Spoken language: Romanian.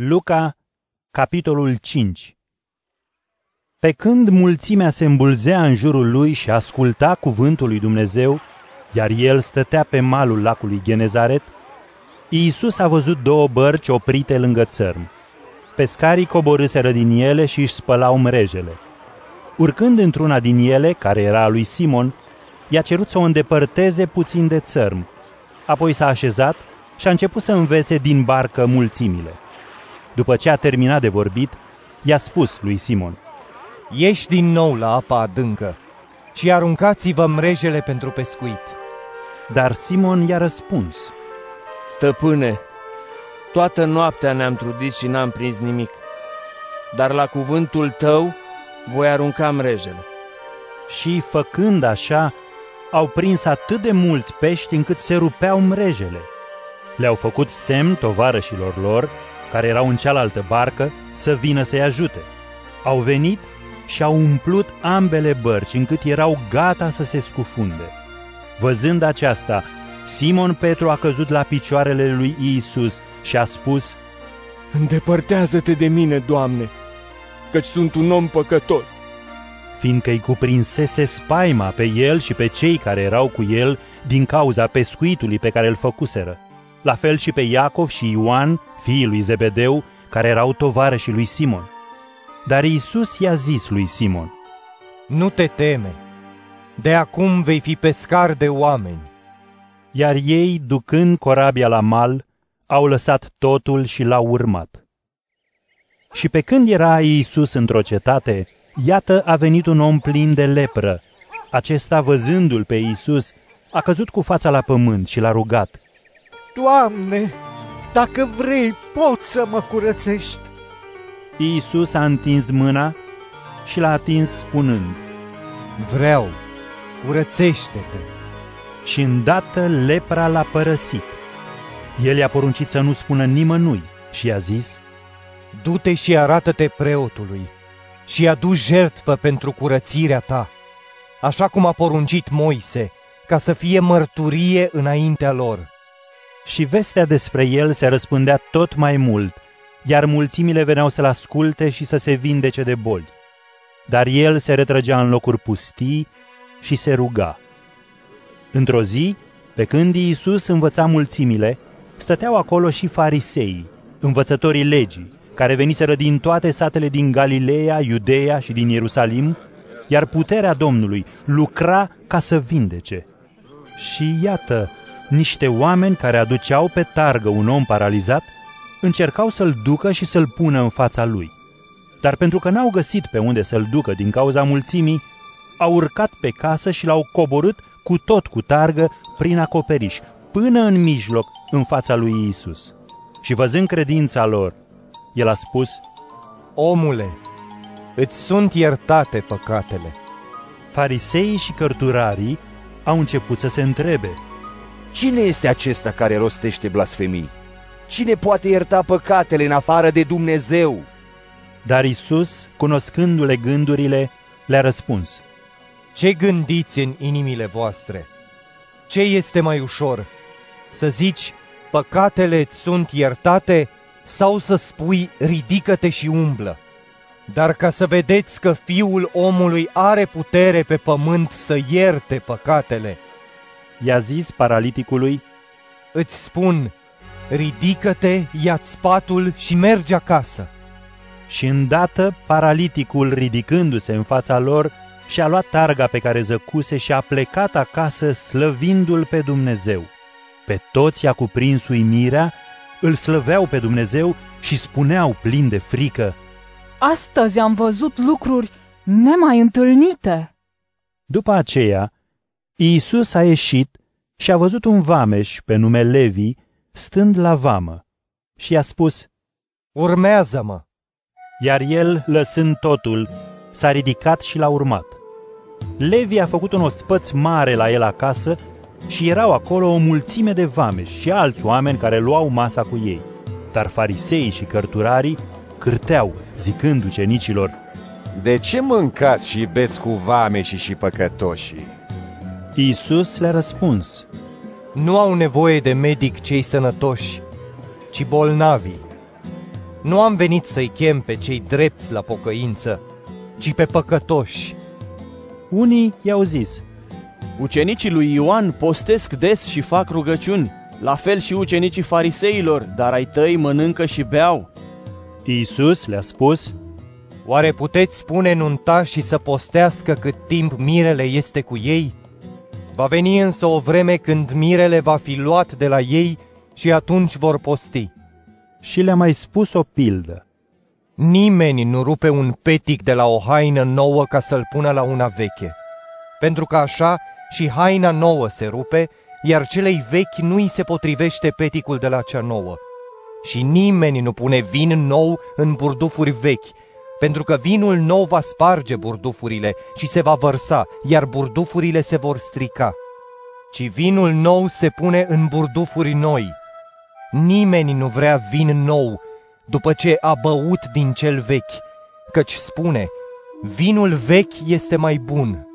Luca, capitolul 5 Pe când mulțimea se îmbulzea în jurul lui și asculta cuvântul lui Dumnezeu, iar el stătea pe malul lacului Genezaret, Iisus a văzut două bărci oprite lângă țărm. Pescarii coborâseră din ele și își spălau mrejele. Urcând într-una din ele, care era a lui Simon, i-a cerut să o îndepărteze puțin de țărm. Apoi s-a așezat și a început să învețe din barcă mulțimile. După ce a terminat de vorbit, i-a spus lui Simon, Ieși din nou la apa adâncă și aruncați-vă mrejele pentru pescuit. Dar Simon i-a răspuns, Stăpâne, toată noaptea ne-am trudit și n-am prins nimic, dar la cuvântul tău voi arunca mrejele. și, făcând așa, au prins atât de mulți pești încât se rupeau mrejele. Le-au făcut semn tovarășilor lor, care erau în cealaltă barcă, să vină să-i ajute. Au venit și au umplut ambele bărci, încât erau gata să se scufunde. Văzând aceasta, Simon Petru a căzut la picioarele lui Iisus și a spus, Îndepărtează-te de mine, Doamne, căci sunt un om păcătos. fiindcă îi cuprinsese spaima pe el și pe cei care erau cu el din cauza pescuitului pe care îl făcuseră. La fel și pe Iacov și Ioan, fiii lui Zebedeu, care erau tovarășii lui Simon. Dar Iisus i-a zis lui Simon, Nu te teme, de acum vei fi pescar de oameni. iar ei, ducând corabia la mal, au lăsat totul și l-au urmat. Și pe când era Iisus într-o cetate, iată a venit un om plin de lepră. Acesta, văzându-l pe Iisus, a căzut cu fața la pământ și l-a rugat. Doamne, dacă vrei, poți să mă curățești. Iisus a întins mâna și l-a atins spunând, Vreau, curățește-te. și îndată lepra l-a părăsit. El i-a poruncit să nu spună nimănui și i-a zis, Du-te și arată-te preotului și adu jertfă pentru curățirea ta, așa cum a poruncit Moise, ca să fie mărturie înaintea lor. Și vestea despre el se răspândea tot mai mult, iar mulțimile veneau să-l asculte și să se vindece de boli. Dar el se retrăgea în locuri pustii și se ruga. Într-o zi, pe când Iisus învăța mulțimile, stăteau acolo și fariseii, învățătorii legii, care veniseră din toate satele din Galileea, Iudeea și din Ierusalim, iar puterea Domnului lucra ca să vindece. Și iată, niște oameni care aduceau pe targă un om paralizat, încercau să-l ducă și să-l pună în fața lui. Dar pentru că n-au găsit pe unde să-l ducă din cauza mulțimii, au urcat pe casă și l-au coborât cu tot cu targă prin acoperiș, până în mijloc, în fața lui Isus. Și văzând credința lor, el a spus, Omule, îți sunt iertate păcatele. fariseii și cărturarii au început să se întrebe, Cine este acesta care rostește blasfemii? Cine poate ierta păcatele în afară de Dumnezeu? dar Isus, cunoscându-le gândurile, le-a răspuns, Ce gândiți în inimile voastre? Ce este mai ușor? Să zici, păcatele îți sunt iertate sau să spui, ridică-te și umblă? Dar ca să vedeți că Fiul omului are putere pe pământ să ierte păcatele, i-a zis paraliticului, îți spun, ridică-te, ia-ți patul și mergi acasă. Și îndată paraliticul, ridicându-se în fața lor, și-a luat targa pe care zăcuse și a plecat acasă slăvindu-l pe Dumnezeu. Pe toți i-a cuprins uimirea, îl slăveau pe Dumnezeu și spuneau plin de frică. Astăzi am văzut lucruri nemai întâlnite. După aceea, Iisus a ieșit și a văzut un vameș pe nume Levi stând la vamă și i-a spus, Urmează-mă! iar el, lăsând totul, s-a ridicat și l-a urmat. Levi a făcut un ospăț mare la el acasă și erau acolo o mulțime de vameși și alți oameni care luau masa cu ei. Dar fariseii și cărturarii cârteau, zicând ucenicilor, De ce mâncați și beți cu vame și și păcătoșii? Iisus le-a răspuns, Nu au nevoie de medic cei sănătoși, ci bolnavii. Nu am venit să-i chem pe cei drepți la pocăință, ci pe păcătoși. Unii i-au zis, Ucenicii lui Ioan postesc des și fac rugăciuni, la fel și ucenicii fariseilor, dar ai tăi mănâncă și beau. Iisus le-a spus, Oare puteți spune nunta și să postească cât timp mirele este cu ei? Va veni însă o vreme când mirele va fi luat de la ei și atunci vor posti. și le-a mai spus o pildă. Nimeni nu rupe un petic de la o haină nouă ca să-l pună la una veche. Pentru că așa și haina nouă se rupe, iar celei vechi nu îi se potrivește peticul de la cea nouă. Și nimeni nu pune vin nou în burdufuri vechi, pentru că vinul nou va sparge burdufurile și se va vărsa, iar burdufurile se vor strica. Ci vinul nou se pune în burdufuri noi. Nimeni nu vrea vin nou după ce a băut din cel vechi, căci spune, vinul vechi este mai bun.